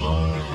I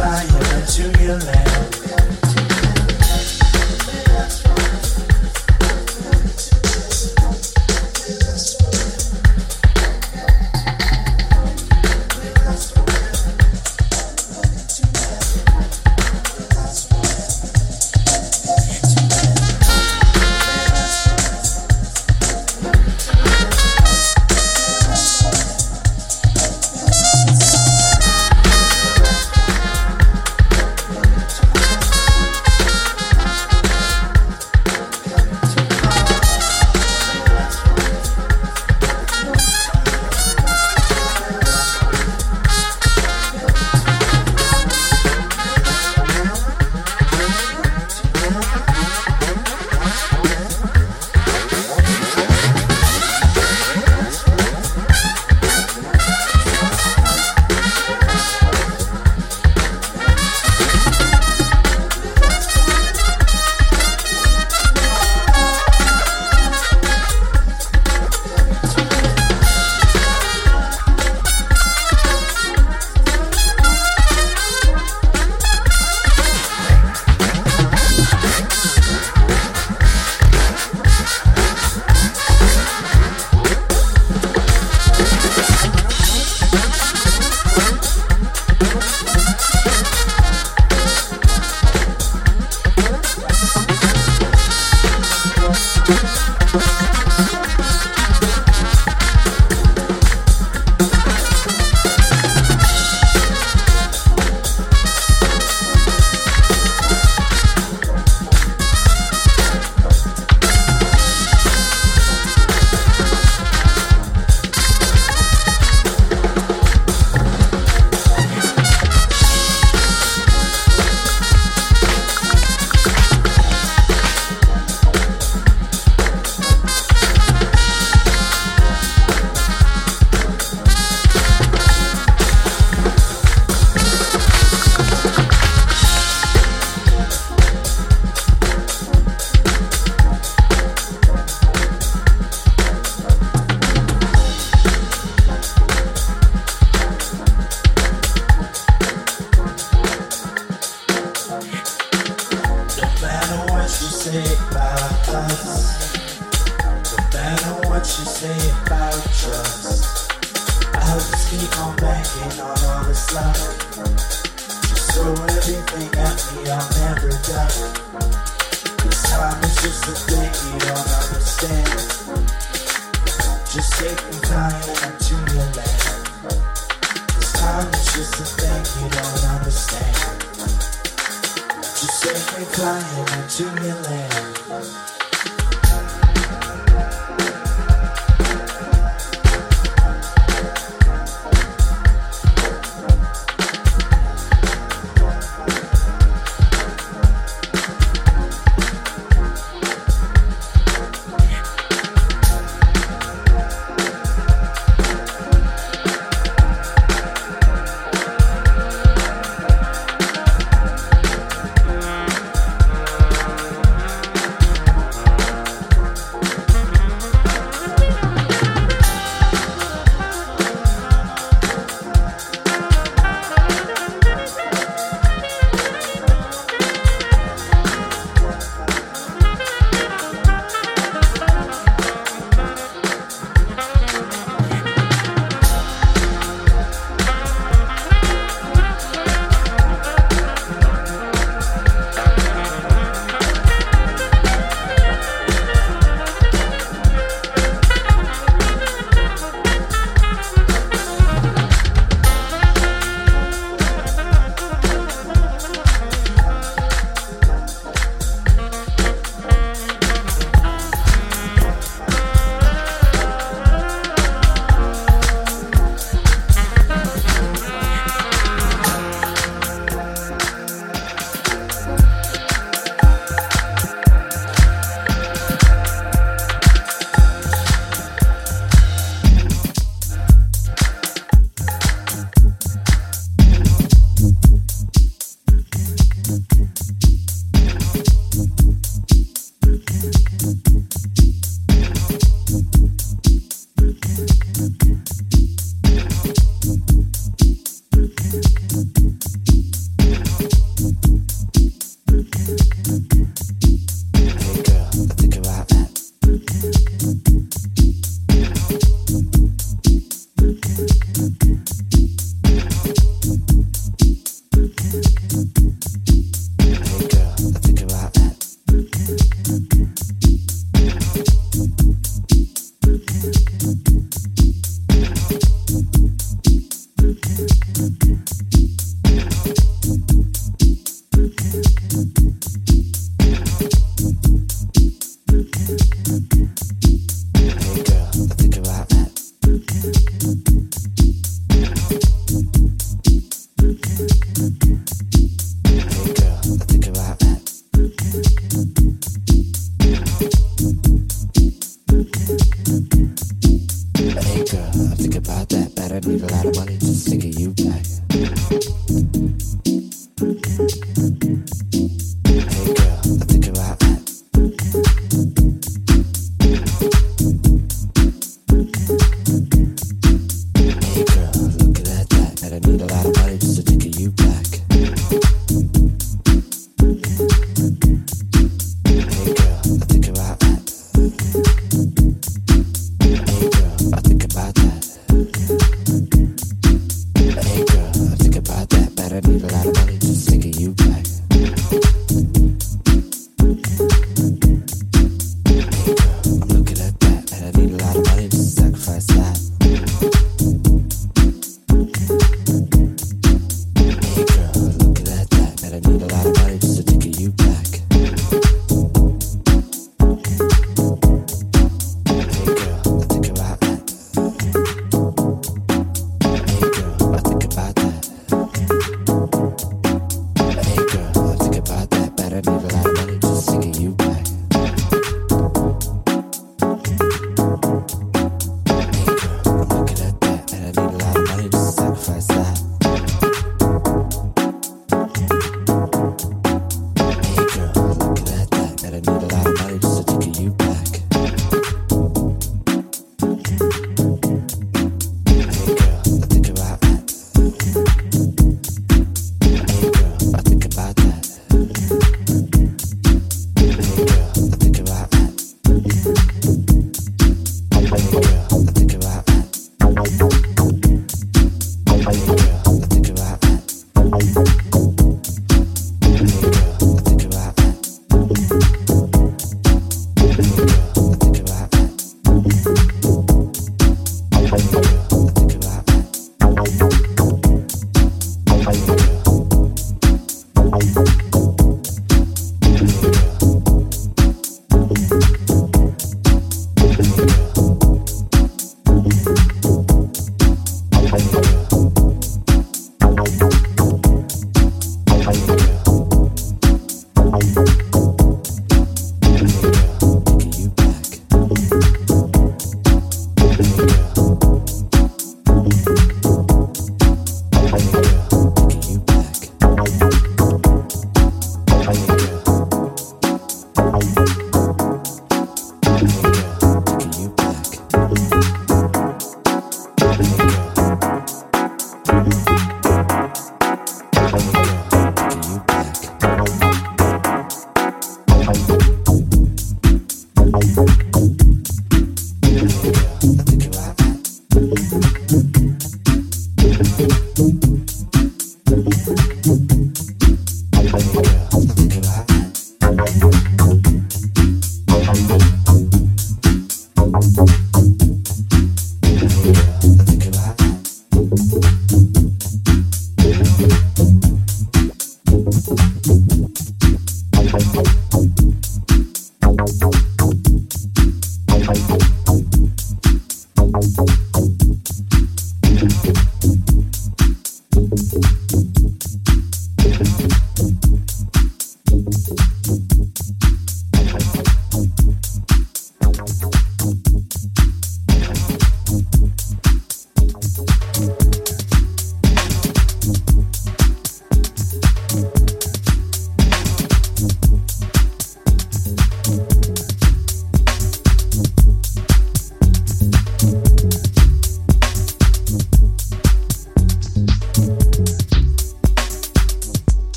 fire to your land.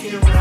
Get around.